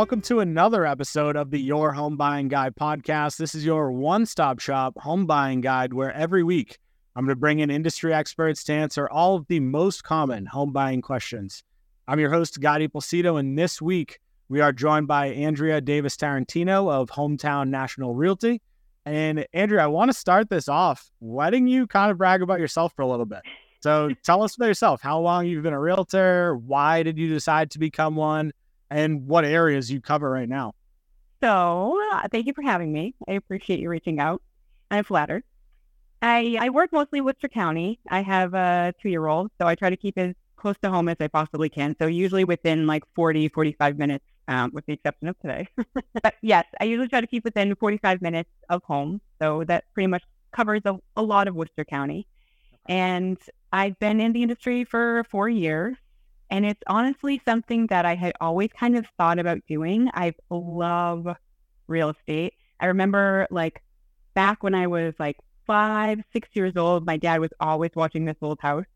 welcome to another episode of the Your Home Buying Guide podcast. This is your one stop shop home buying guide where every week I'm going to bring in industry experts to answer all of the most common home buying questions. I'm your host, Gotti Placido, and this week we are joined by Andrea Davis Tarantino of Hometown National Realty. And Andrea, I want to start this off letting you kind of brag about yourself for a little bit. So tell us about yourself, how long you've been a realtor, why did you decide to become one, and what areas you cover right now. So, uh, thank you for having me. I appreciate you reaching out. I'm flattered. I, I work mostly Worcester County. I have a two year old, so I try to keep as close to home as I possibly can. So, usually within like 40, 45 minutes, um, with the exception of today. but yes, I usually try to keep within 45 minutes of home. So, that pretty much covers a, a lot of Worcester County. And I've been in the industry for four years. And it's honestly something that I had always kind of thought about doing. I love real estate. I remember like back when I was like five, six years old, my dad was always watching this old house.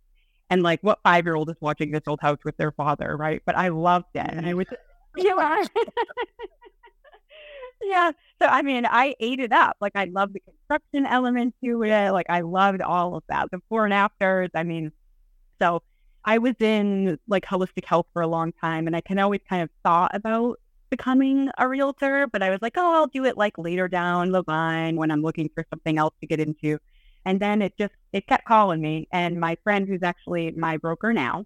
And like what five year old is watching this old house with their father, right? But I loved it. And I was you are. yeah. So I mean I ate it up. Like I love the construction element to it. Like I loved all of that. The before and afters. I mean, so I was in like holistic health for a long time and I can always kind of thought about becoming a realtor, but I was like, oh, I'll do it like later down the line when I'm looking for something else to get into. And then it just, it kept calling me. And my friend, who's actually my broker now,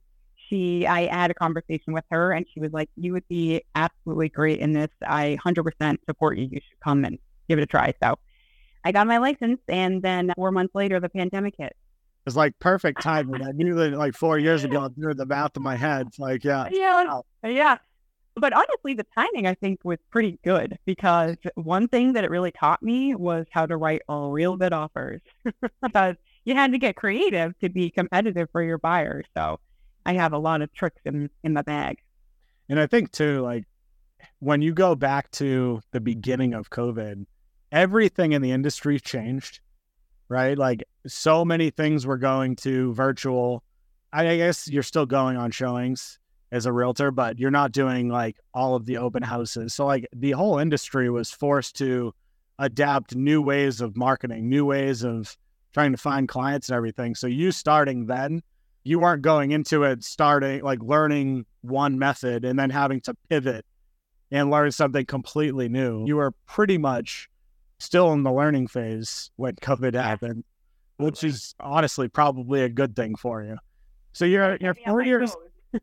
she, I had a conversation with her and she was like, you would be absolutely great in this. I 100% support you. You should come and give it a try. So I got my license. And then four months later, the pandemic hit was like perfect timing. I knew that like four years ago through the mouth of my head. It's like, yeah. Yeah. Yeah. But honestly, the timing I think was pretty good because one thing that it really taught me was how to write all real good offers because you had to get creative to be competitive for your buyers. So I have a lot of tricks in, in my bag. And I think too, like when you go back to the beginning of COVID, everything in the industry changed right? Like so many things were going to virtual. I guess you're still going on showings as a realtor, but you're not doing like all of the open houses. So like the whole industry was forced to adapt new ways of marketing, new ways of trying to find clients and everything. So you starting then, you weren't going into it starting like learning one method and then having to pivot and learn something completely new. You were pretty much still in the learning phase when COVID happened, which is honestly probably a good thing for you. So you're you're four years,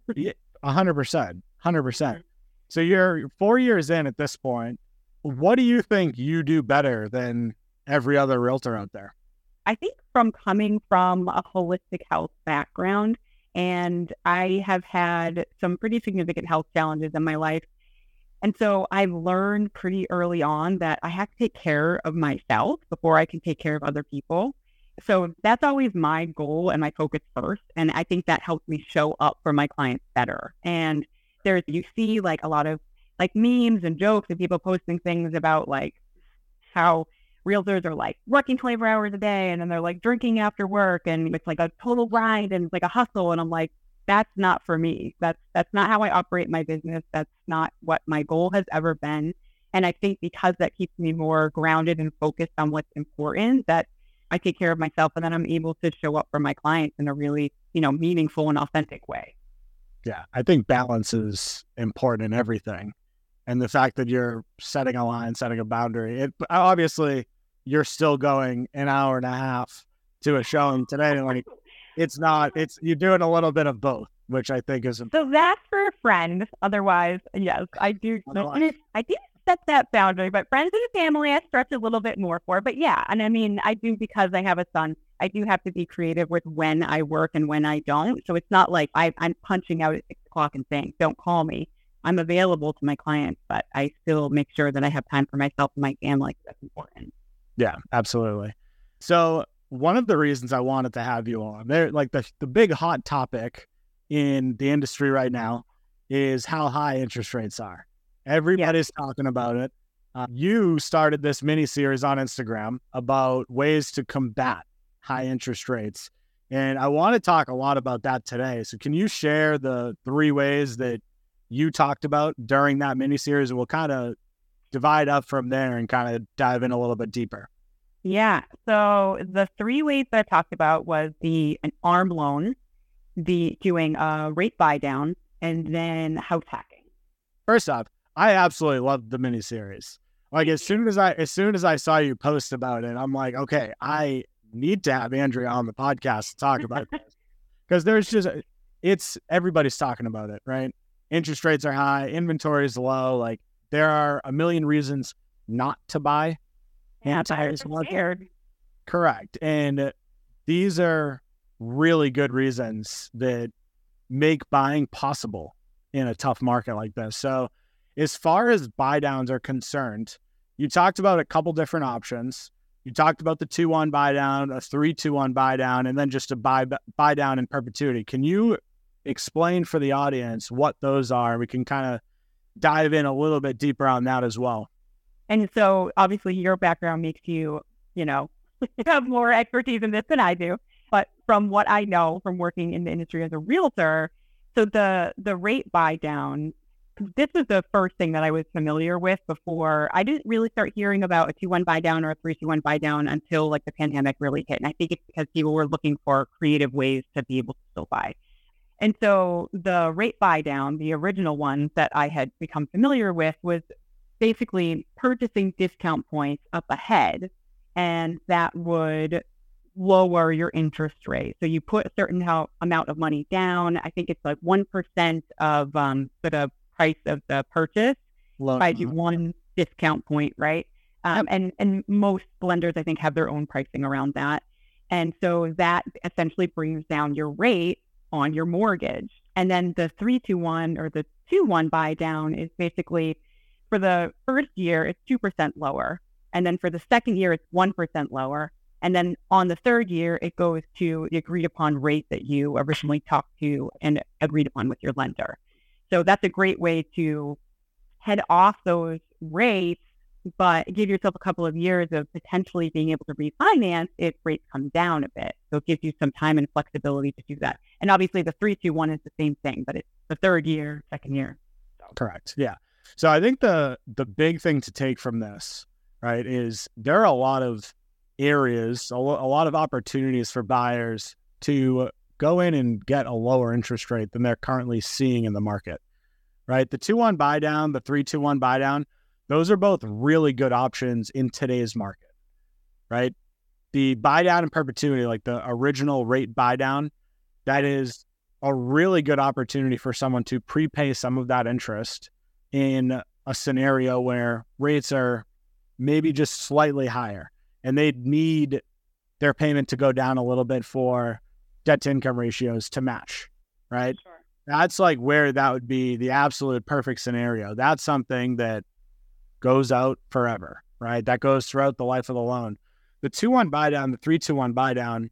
hundred percent, hundred percent. Mm-hmm. So you're four years in at this point. What do you think you do better than every other realtor out there? I think from coming from a holistic health background, and I have had some pretty significant health challenges in my life and so I've learned pretty early on that I have to take care of myself before I can take care of other people. So that's always my goal and my focus first. And I think that helps me show up for my clients better. And there's, you see like a lot of like memes and jokes and people posting things about like how realtors are like working 24 hours a day and then they're like drinking after work and it's like a total grind and it's like a hustle. And I'm like, that's not for me. That's that's not how I operate my business. That's not what my goal has ever been. And I think because that keeps me more grounded and focused on what's important, that I take care of myself and then I'm able to show up for my clients in a really, you know, meaningful and authentic way. Yeah. I think balance is important in everything. And the fact that you're setting a line, setting a boundary, it obviously you're still going an hour and a half to a showing today. Like it's not. It's you're doing a little bit of both, which I think is important. So that's for friends. Otherwise, yes, I do. Otherwise. I did set that boundary, but friends and family, I stretch a little bit more for. But yeah, and I mean, I do because I have a son. I do have to be creative with when I work and when I don't. So it's not like I, I'm punching out at six o'clock and saying, "Don't call me." I'm available to my clients, but I still make sure that I have time for myself and my family. That's important. Yeah, absolutely. So one of the reasons I wanted to have you on there, like the the big hot topic in the industry right now is how high interest rates are. Everybody's yeah. talking about it. Uh, you started this mini series on Instagram about ways to combat high interest rates. And I want to talk a lot about that today. So, can you share the three ways that you talked about during that mini series. We'll kind of divide up from there and kind of dive in a little bit deeper. Yeah. So the three ways that I talked about was the an arm loan, the doing a rate buy down, and then house hacking. First off, I absolutely love the mini series. Like as soon as I as soon as I saw you post about it, I'm like, okay, I need to have Andrea on the podcast to talk about this because there's just it's everybody's talking about it, right? Interest rates are high, inventory is low. Like there are a million reasons not to buy. Yeah, buyers are. Correct, and these are really good reasons that make buying possible in a tough market like this. So, as far as buy downs are concerned, you talked about a couple different options. You talked about the two one buy down, a three two one buy down, and then just a buy buy down in perpetuity. Can you explain for the audience what those are? We can kind of dive in a little bit deeper on that as well. And so, obviously, your background makes you, you know, have more expertise in this than I do. But from what I know from working in the industry as a realtor, so the the rate buy down this was the first thing that I was familiar with before. I didn't really start hearing about a 2 1 buy down or a 3 2 1 buy down until like the pandemic really hit. And I think it's because people were looking for creative ways to be able to still buy. And so the rate buy down, the original one that I had become familiar with, was basically purchasing discount points up ahead. And that would lower your interest rate. So you put a certain how, amount of money down. I think it's like 1% of um, sort of price of the purchase Love by that. one discount point, right? Um, and and most lenders, I think, have their own pricing around that, and so that essentially brings down your rate on your mortgage. And then the three two one or the two one buy down is basically for the first year it's two percent lower, and then for the second year it's one percent lower, and then on the third year it goes to the agreed upon rate that you originally talked to and agreed upon with your lender. So that's a great way to head off those rates, but give yourself a couple of years of potentially being able to refinance if rates come down a bit. So it gives you some time and flexibility to do that. And obviously the three, two, one is the same thing, but it's the third year, second year. So. Correct. Yeah. So I think the the big thing to take from this, right, is there are a lot of areas, a, lo- a lot of opportunities for buyers to go in and get a lower interest rate than they're currently seeing in the market, right? The 2 1 buy down, the 3 2 1 buy down, those are both really good options in today's market, right? The buy down in perpetuity, like the original rate buy down, that is a really good opportunity for someone to prepay some of that interest in a scenario where rates are maybe just slightly higher and they need their payment to go down a little bit for debt to income ratios to match, right? Sure. That's like where that would be the absolute perfect scenario. That's something that goes out forever, right? That goes throughout the life of the loan. The 2 1 buy down, the 3 2 1 buy down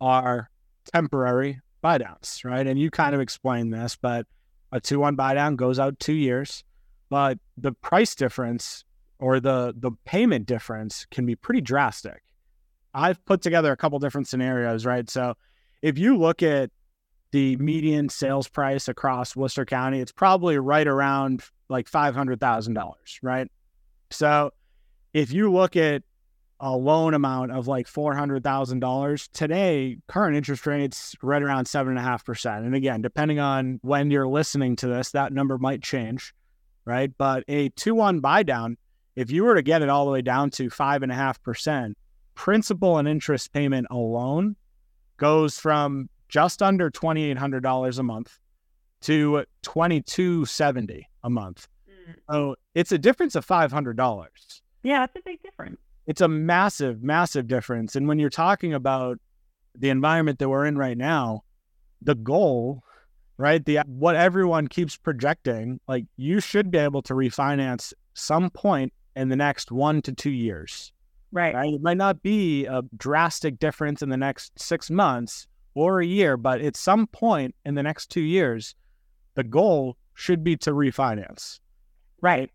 are temporary buy downs, right? And you kind of explained this, but a 2 1 buy down goes out two years, but the price difference or the the payment difference can be pretty drastic. I've put together a couple different scenarios, right? So if you look at the median sales price across Worcester County, it's probably right around like $500,000, right? So if you look at a loan amount of like $400,000 today, current interest rates right around 7.5%. And again, depending on when you're listening to this, that number might change, right? But a 2 1 buy down, if you were to get it all the way down to 5.5%, principal and interest payment alone goes from just under $2,800 a month to 2270 a month. Mm. So it's a difference of $500. Yeah, that's a big difference. It's a massive, massive difference. And when you're talking about the environment that we're in right now, the goal, right? The what everyone keeps projecting, like you should be able to refinance some point in the next one to two years. Right. right. It might not be a drastic difference in the next six months or a year, but at some point in the next two years, the goal should be to refinance. Right.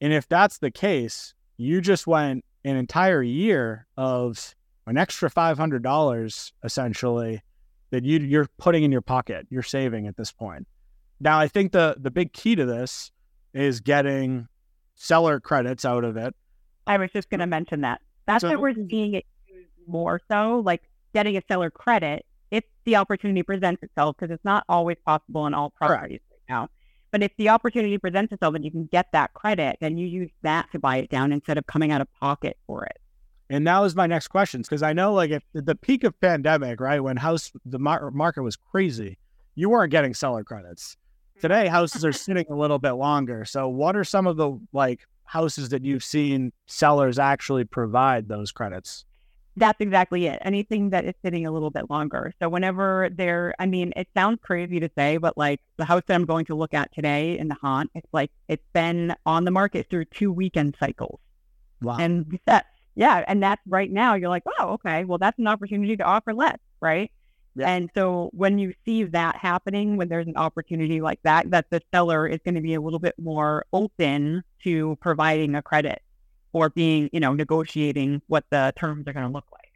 And if that's the case, you just went an entire year of an extra $500 essentially that you, you're putting in your pocket, you're saving at this point. Now, I think the the big key to this is getting seller credits out of it. I was just going to mention that. That's So- what we're seeing it more so, like getting a seller credit if the opportunity presents itself, because it's not always possible in all properties right now. But if the opportunity presents itself and you can get that credit, then you use that to buy it down instead of coming out of pocket for it. And that was my next question because I know, like, at the peak of pandemic, right, when house the mar- market was crazy, you weren't getting seller credits. Today, houses are sitting a little bit longer. So, what are some of the like houses that you've seen sellers actually provide those credits? That's exactly it. Anything that is sitting a little bit longer. So whenever they're, I mean, it sounds crazy to say, but like the house that I'm going to look at today in the haunt, it's like it's been on the market through two weekend cycles. Wow. And that's yeah, and that's right now. You're like, oh, okay, well, that's an opportunity to offer less, right? Yeah. And so when you see that happening, when there's an opportunity like that, that the seller is going to be a little bit more open to providing a credit or being, you know, negotiating what the terms are going to look like.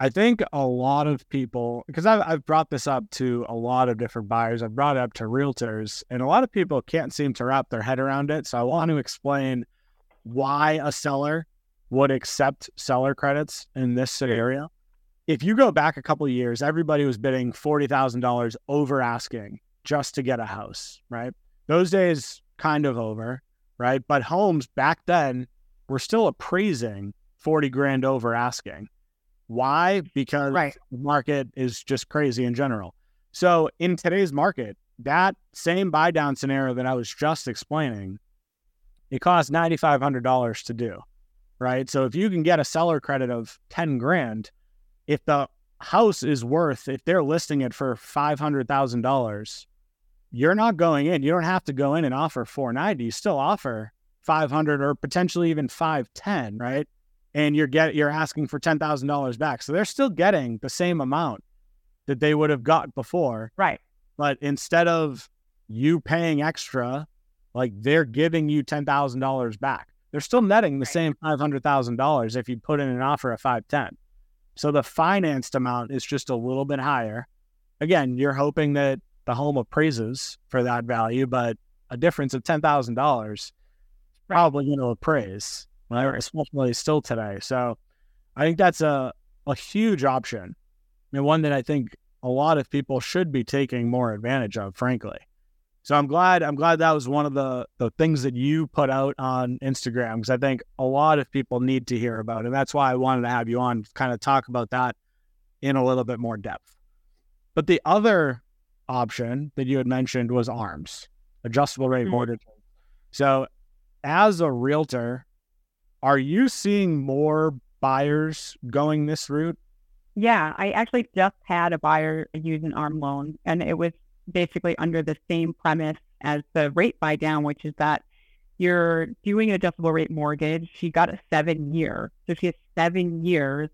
I think a lot of people, because I've, I've brought this up to a lot of different buyers, I've brought it up to realtors, and a lot of people can't seem to wrap their head around it. So I want to explain why a seller would accept seller credits in this scenario. If you go back a couple of years, everybody was bidding $40,000 over asking just to get a house, right? Those days kind of over, right? But homes back then were still appraising 40 grand over asking. Why? Because Right. the market is just crazy in general. So in today's market, that same buy down scenario that I was just explaining, it costs ninety five hundred dollars to do. Right. So if you can get a seller credit of ten grand, if the house is worth, if they're listing it for five hundred thousand dollars, you're not going in. You don't have to go in and offer four ninety. You still offer five hundred or potentially even five ten, right? And you're get you're asking for ten thousand dollars back. So they're still getting the same amount that they would have got before. Right. But instead of you paying extra, like they're giving you ten thousand dollars back. They're still netting the same five hundred thousand dollars if you put in an offer of five ten. So the financed amount is just a little bit higher. Again, you're hoping that the home appraises for that value, but a difference of ten thousand dollars Right. probably going to appraise, right? especially still today. So I think that's a a huge option and one that I think a lot of people should be taking more advantage of, frankly. So I'm glad I'm glad that was one of the the things that you put out on Instagram because I think a lot of people need to hear about, it. and that's why I wanted to have you on, kind of talk about that in a little bit more depth. But the other option that you had mentioned was ARMs, adjustable rate Mhm. mortgage. So, as a realtor, are you seeing more buyers going this route? Yeah, I actually just had a buyer use an arm loan, and it was basically under the same premise as the rate buy down, which is that you're doing an adjustable rate mortgage. She got a seven year, so she has seven years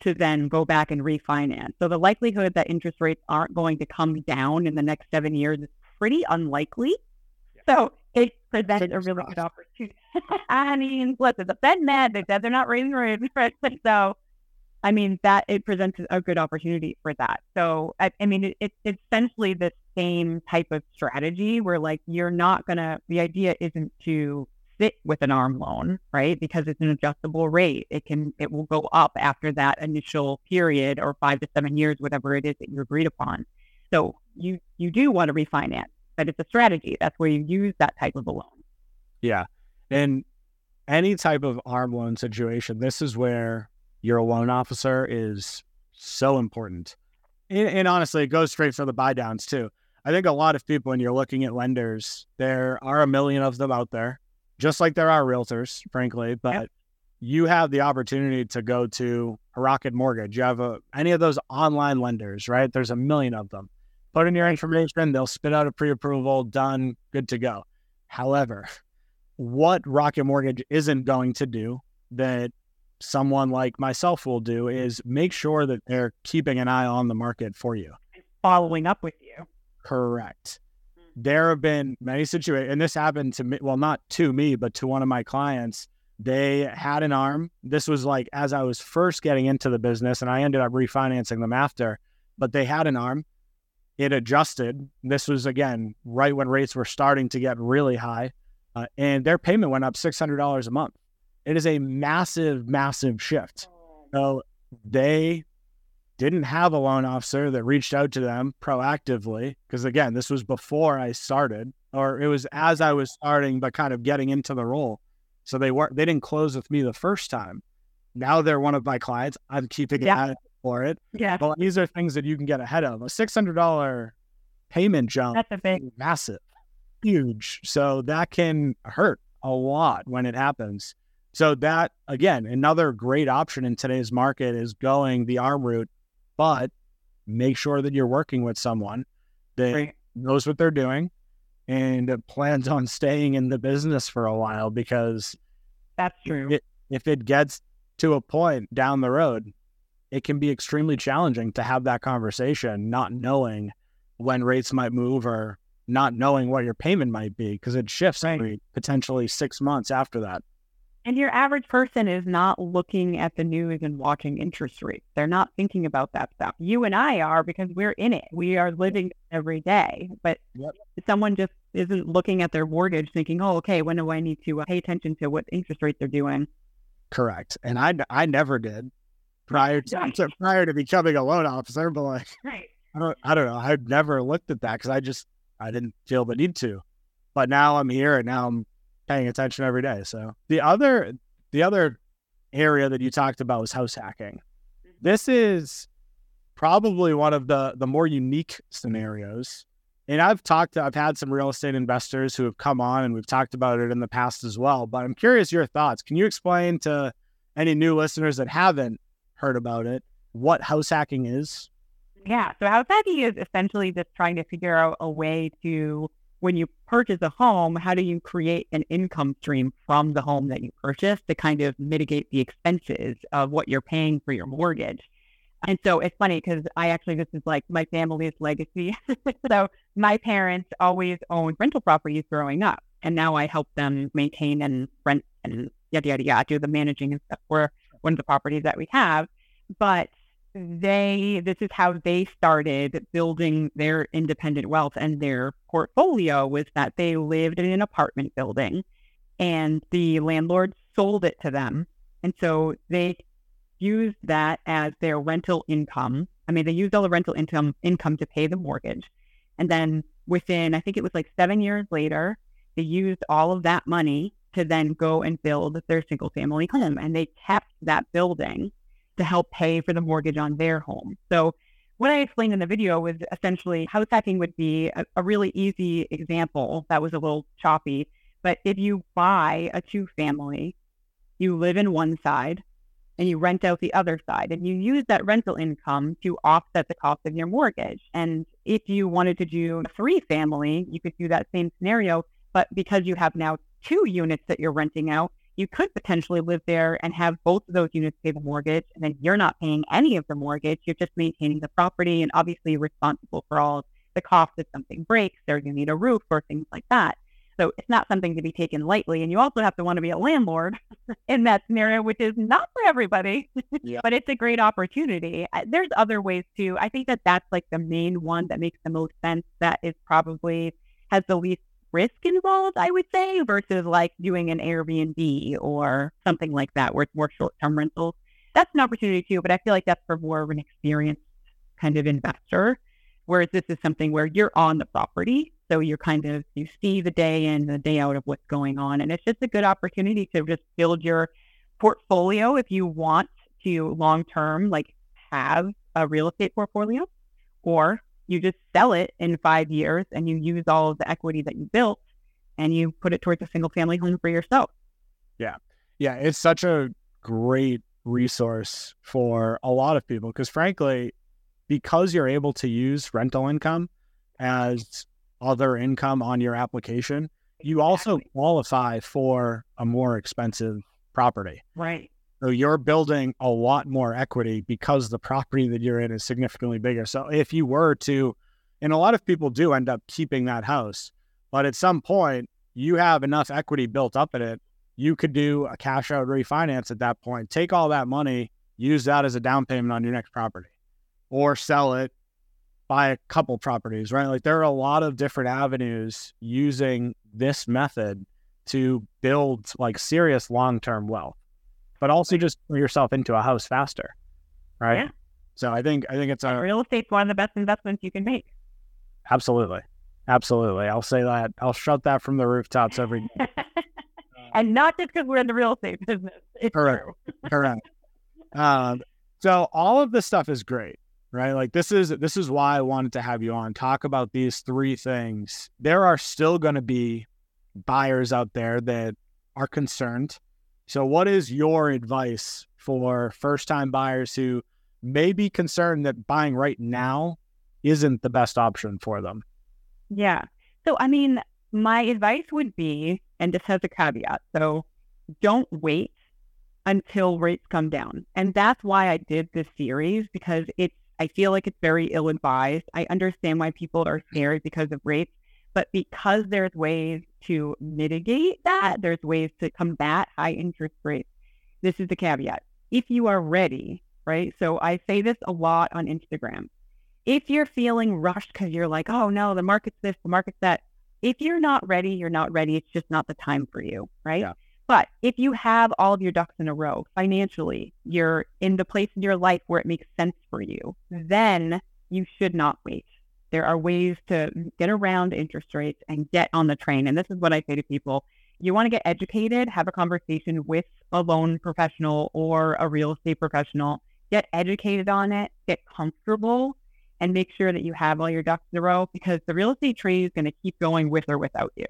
to then go back and refinance. So the likelihood that interest rates aren't going to come down in the next seven years is pretty unlikely. So it presents a really crossed. good opportunity. I mean, listen, the Fed mad. They said they're not raising rates. So I mean, that it presents a good opportunity for that. So, I, I mean, it, it's essentially the same type of strategy where, like, you're not going to, the idea isn't to sit with an arm loan, right? Because it's an adjustable rate. It can, it will go up after that initial period or five to seven years, whatever it is that you agreed upon. So, you, you do want to refinance, but it's a strategy. That's where you use that type of a loan. Yeah. And any type of arm loan situation, this is where your loan officer is so important. And, and honestly, it goes straight for the buy downs too. I think a lot of people, when you're looking at lenders, there are a million of them out there, just like there are realtors, frankly. But you have the opportunity to go to a Rocket Mortgage. You have a, any of those online lenders, right? There's a million of them. Put in your information, they'll spit out a pre approval, done, good to go. However, what Rocket Mortgage isn't going to do that someone like myself will do is make sure that they're keeping an eye on the market for you. and Following up with you. Correct. There have been many situations, and this happened to me. Well, not to me, but to one of my clients. They had an arm. This was like as I was first getting into the business, and I ended up refinancing them after. But they had an arm. it adjusted. This was again right when rates were starting to get really high, uh, and their payment went up six hundred dollars a month. It is a massive, massive shift. So oh. they didn't have a loan officer that reached out to them proactively because again, this was before I started, or it was as I was starting, but kind of getting into the role. So they weren't they didn't close with me the first time. Now they're one of my clients. I'm keeping Yeah. an for it. Yeah. But these are things that you can get ahead of. A six hundred dollar payment jump That's a big, massive, huge. So that can hurt a lot when it happens. So that again, another great option in today's market is going the arm route, but make sure that you're working with someone that knows what they're doing and plans on staying in the business for a while because that's true. it, if it gets to a point down the road, it can be extremely challenging to have that conversation, not knowing when rates might move or not knowing what your payment might be because it shifts Right. potentially six months after that. And your average person is not looking at the news and watching interest rates. They're not thinking about that stuff. You and I are because we're in it. We are living every day. But Yep. someone just isn't looking at their mortgage thinking, oh, okay, when do I need to uh, pay attention to what interest rates are doing? Correct. And I, I never did prior to, Right. to prior to becoming a loan officer, but like Right. I don't I don't know. I'd never looked at that because I just I didn't feel the need to. But now I'm here and now I'm paying attention every day. So the other the other area that you talked about was house hacking. Mm-hmm. This is probably one of the the more unique scenarios. And I've talked to, I've had some real estate investors who have come on and we've talked about it in the past as well. But I'm curious your thoughts. Can you explain to any new listeners that haven't heard about it what house hacking is? Yeah. So house hacking is essentially just trying to figure out a way to, when you purchase a home, how do you create an income stream from the home that you purchase to kind of mitigate the expenses of what you're paying for your mortgage? And so it's funny because I actually, this is like my family's legacy. so my parents always owned rental properties growing up. And now I help them maintain and rent and yada, yada, yada, do the managing and stuff for one of the properties that we have. But they this is how they started building their independent wealth and their portfolio was that they lived in an apartment building and the landlord sold it to them. And so they used that as their rental income. I mean they used all the rental income income to pay the mortgage. And then within i think it was like 7 years later they used all of that money to then go and build their single family home. And they kept that building to help pay for the mortgage on their home. So what I explained in the video was essentially house hacking would be a, a really easy example that was a little choppy. But if you buy a two family, you live in one side and you rent out the other side and you use that rental income to offset the cost of your mortgage. And if you wanted to do a three family, you could do that same scenario. But because you have now two units that you're renting out, you could potentially live there and have both of those units pay the mortgage, and then you're not paying any of the mortgage. You're just maintaining the property and obviously responsible for all the costs if something breaks or you need a roof or things like that. So it's not something to be taken lightly. And you also have to want to be a landlord in that scenario, which is not for everybody, Yeah. but it's a great opportunity. There's other ways too. I think that that's like the main one that makes the most sense. That is probably has the least risk involved, I would say, versus like doing an Airbnb or something like that where it's more short term rentals. That's an opportunity too, but I feel like that's for more of an experienced kind of investor. Whereas this is something where you're on the property. So you're kind of, you see the day in, the day out of what's going on. And it's just a good opportunity to just build your portfolio if you want to long term, like have a real estate portfolio, or you just sell it in five years and you use all of the equity that you built and you put it towards a single family home for yourself. yeah, Yeah. it's such a great resource for a lot of people because, frankly, because you're able to use rental income as other income on your application, you also qualify for a more expensive property. Right. So you're building a lot more equity because the property that you're in is significantly bigger. So if you were to, and a lot of people do end up keeping that house, but at some point you have enough equity built up in it, you could do a cash out refinance at that point, take all that money, use that as a down payment on your next property, or sell it, buy a couple properties, right? Like there are a lot of different avenues using this method to build like serious long term wealth, but also just yourself into a house faster, right? Yeah. So I think I think it's a Real estate's one of the best investments you can make. absolutely, absolutely. I'll say that. I'll shout that from the rooftops every day. and not just because we're in the real estate business. It's Correct. true. Correct. Um, so all of this stuff is great, right? Like this is this is why I wanted to have you on. Talk about these three things. There are still going to be buyers out there that are concerned. So, what is your advice for first time buyers who may be concerned that buying right now isn't the best option for them? Yeah. So, I mean, my advice would be, and this has a caveat. So, don't wait until rates come down. And that's why I did this series because it's, I feel like it's very ill advised. I understand why people are scared because of rates, but because there's ways to mitigate that, there's ways to combat high interest rates. This is the caveat. If you are ready, right? So I say this a lot on Instagram. If you're feeling rushed because you're like, oh no, the market's this, the market's that. If you're not ready, you're not ready. It's just not the time for you, right? Yeah. But if you have all of your ducks in a row financially, you're in the place in your life where it makes sense for you, then you should not wait. There are ways to get around interest rates and get on the train. And this is what I say to people. You want to get educated, have a conversation with a loan professional or a real estate professional. Get educated on it, get comfortable, and make sure that you have all your ducks in a row because the real estate trade is going to keep going with or without you.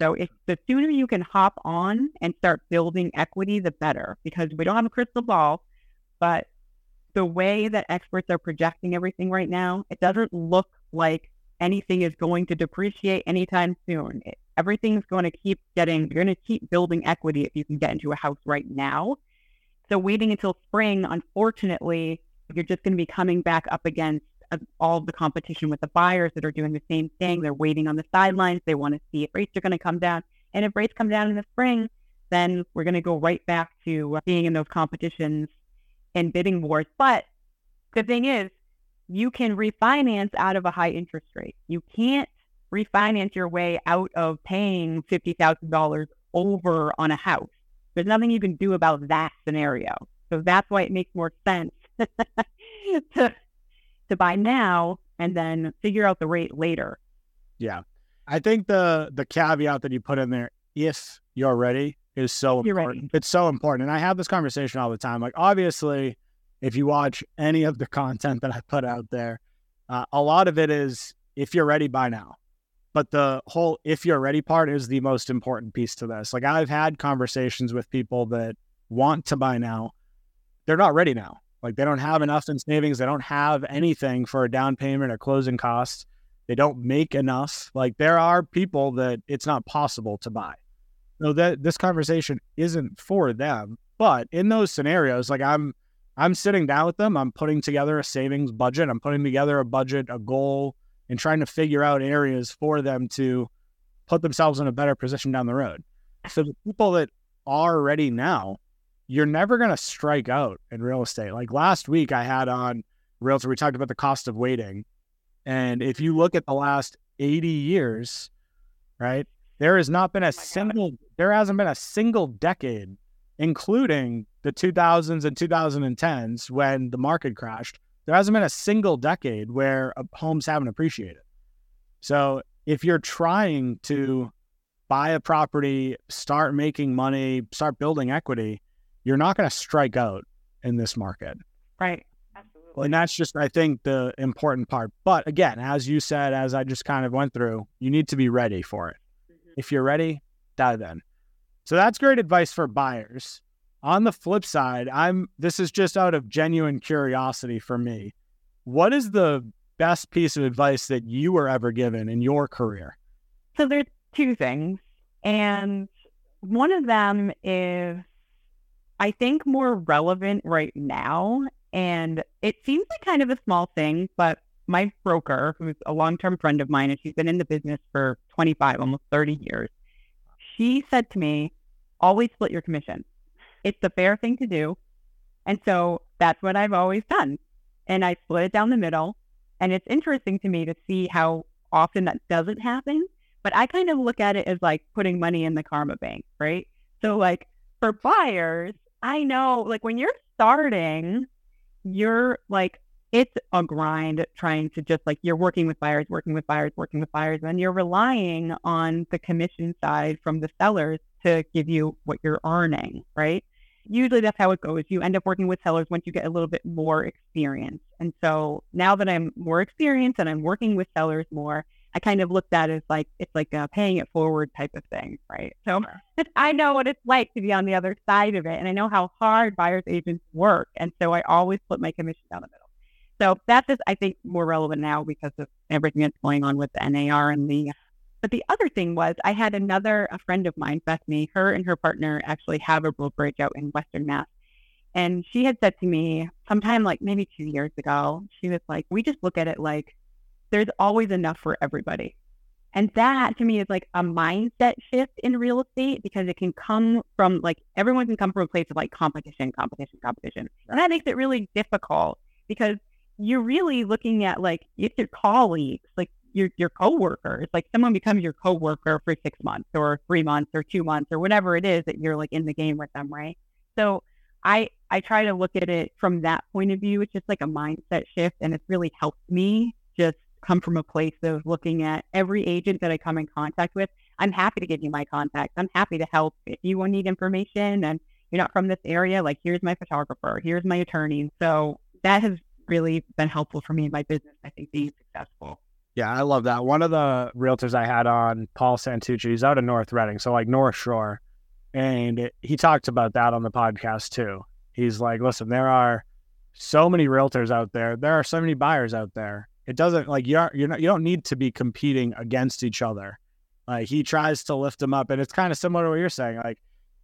So if the sooner you can hop on and start building equity, the better because we don't have a crystal ball, but the way that experts are projecting everything right now, it doesn't look like anything is going to depreciate anytime soon. Everything's going to keep getting, you're going to keep building equity if you can get into a house right now. So waiting until spring, unfortunately, you're just going to be coming back up against uh, all the competition with the buyers that are doing the same thing. They're waiting on the sidelines. They want to see if rates are going to come down. And if rates come down in the spring, then we're going to go right back to being in those competitions and bidding wars. But the thing is, you can refinance out of a high interest rate. You can't refinance your way out of paying $50,000 over on a house. There's nothing you can do about that scenario. So that's why it makes more sense to to buy now and then figure out the rate later. Yeah. I think the the caveat that you put in there, if you're ready, is so important. It's so important. And I have this conversation all the time. Like obviously, if you watch any of the content that I put out there, uh, a lot of it is if you're ready by now. But the whole if you're ready part is the most important piece to this. Like I've had conversations with people that want to buy now. They're not ready now. Like they don't have enough in savings. They don't have anything for a down payment or closing costs. They don't make enough. Like there are people that it's not possible to buy. So that this conversation isn't for them. But in those scenarios, like I'm I'm sitting down with them, I'm putting together a savings budget, I'm putting together a budget, a goal, and trying to figure out areas for them to put themselves in a better position down the road. So the people that are ready now, you're never going to strike out in real estate. Like last week, I had on Realtor, we talked about the cost of waiting. And if you look at the last 80 years, right, there has not been a Oh God. single, there hasn't been a single decade, including the 2000s and 2010s when the market crashed. There hasn't been a single decade where uh, homes haven't appreciated. So if you're trying to buy a property, start making money, start building equity, you're not going to strike out in this market. Right. Absolutely. And that's just, I think, the important part. But again, as you said, as I just kind of went through, you need to be ready for it. If you're ready, dive in. So that's great advice for buyers. On the flip side, I'm this is just out of genuine curiosity for me. What is the best piece of advice that you were ever given in your career? So there's two things. And one of them is, I think, more relevant right now. And it seems like kind of a small thing, but my broker, who's a long term friend of mine, and she's been in the business for 25, almost 30 years, she said to me, always split your commission. It's the fair thing to do. And so that's what I've always done. And I split it down the middle. And it's interesting to me to see how often that doesn't happen. But I kind of look at it as like putting money in the karma bank, right? So, like for buyers, I know like when you're starting, you're like, it's a grind trying to just like you're working with buyers, working with buyers, working with buyers, and you're relying on the commission side from the sellers to give you what you're earning, right? Usually that's how it goes. You end up working with sellers once you get a little bit more experience. And so now that I'm more experienced and I'm working with sellers more, I kind of looked at it as like it's like a paying it forward type of thing, right? So I know what it's like to be on the other side of it, and I know how hard buyers agents work, and so I always put my commission down the middle. So that's just I think more relevant now because of everything that's going on with the NAR and the. But the other thing was I had another a friend of mine, Bethany. Her and her partner actually have a brokerage out in Western Mass, and she had said to me sometime like maybe two years ago, she was like, "We just look at it like." there's always enough for everybody. And that to me is like a mindset shift in real estate because it can come from like everyone can come from a place of like competition, competition, competition. And that makes it really difficult because you're really looking at like it's your colleagues, like your your coworkers. Like someone becomes your coworker for six months or three months or two months or whatever it is that you're like in the game with them, right? So I I try to look at it from that point of view. It's just like a mindset shift and it's really helped me just come from a place of looking at every agent that I come in contact with. I'm happy to give you my contact. I'm happy to help if you need information and you're not from this area. Like, here's my photographer, here's my attorney. So that has really been helpful for me in my business. I think being successful. Yeah, I love that. One of the realtors I had on, Paul Santucci, he's out of North Reading, so like North Shore, and he talked about that on the podcast too. He's like, listen, there are so many realtors out there. There are so many buyers out there it doesn't like you're you're not you don't need to be competing against each other. Like he tries to lift them up, and it's kind of similar to what you're saying. Like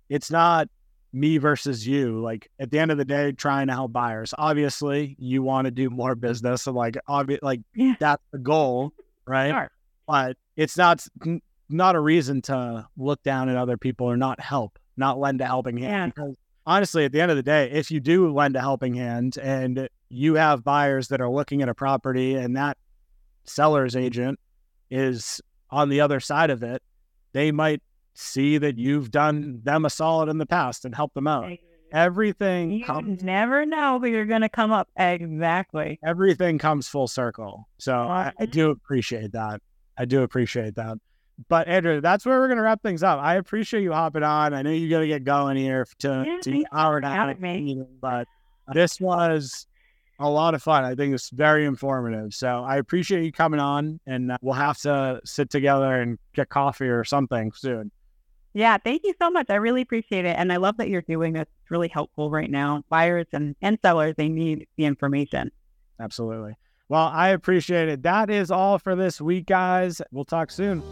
it's not me versus you. Like at the end of the day, trying to help buyers. Obviously, you want to do more business, and like obvious, like yeah. that's the goal, right? Sure. But it's not not a reason to look down at other people or not help, not lend a helping hand. Yeah. Because honestly, at the end of the day, if you do lend a helping hand and you have buyers that are looking at a property and that seller's agent is on the other side of it, they might see that you've done them a solid in the past and help them out. Everything you comes, never know who you're going to come up exactly. Everything comes full circle. So I, I do appreciate that. I do appreciate that. But Andrea, that's where we're gonna wrap things up. I appreciate you hopping on. I know you're gonna get going here to, yeah, to hour and a half but this was a lot of fun. I think it's very informative. So I appreciate you coming on, and uh, we'll have to sit together and get coffee or something soon. Yeah, thank you so much. I really appreciate it, and I love that you're doing this. It's really helpful right now. Buyers and, and sellers they need the information. Absolutely. Well, I appreciate it. That is all for this week, guys. We'll talk soon.